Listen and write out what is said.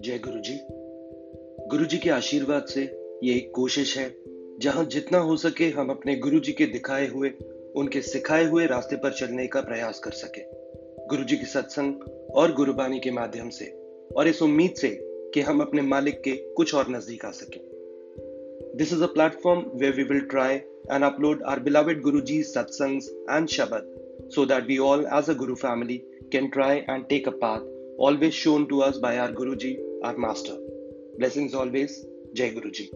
जय गुरु जी गुरु जी के आशीर्वाद से ये एक कोशिश है जहाँ जितना हो सके हम अपने गुरु जी के दिखाए हुए उनके सिखाए हुए रास्ते पर चलने का प्रयास कर सके। गुरु जी की सत्संग और गुरुबानी के माध्यम से और इस उम्मीद से कि हम अपने मालिक के कुछ और नज़दीक आ सके। This is a platform way we will try and upload our beloved guru ji satsangs and shabad so that we all as a Guru family can try and take a path always shown to us by our Guruji, our master. Blessings always. Jai Guruji.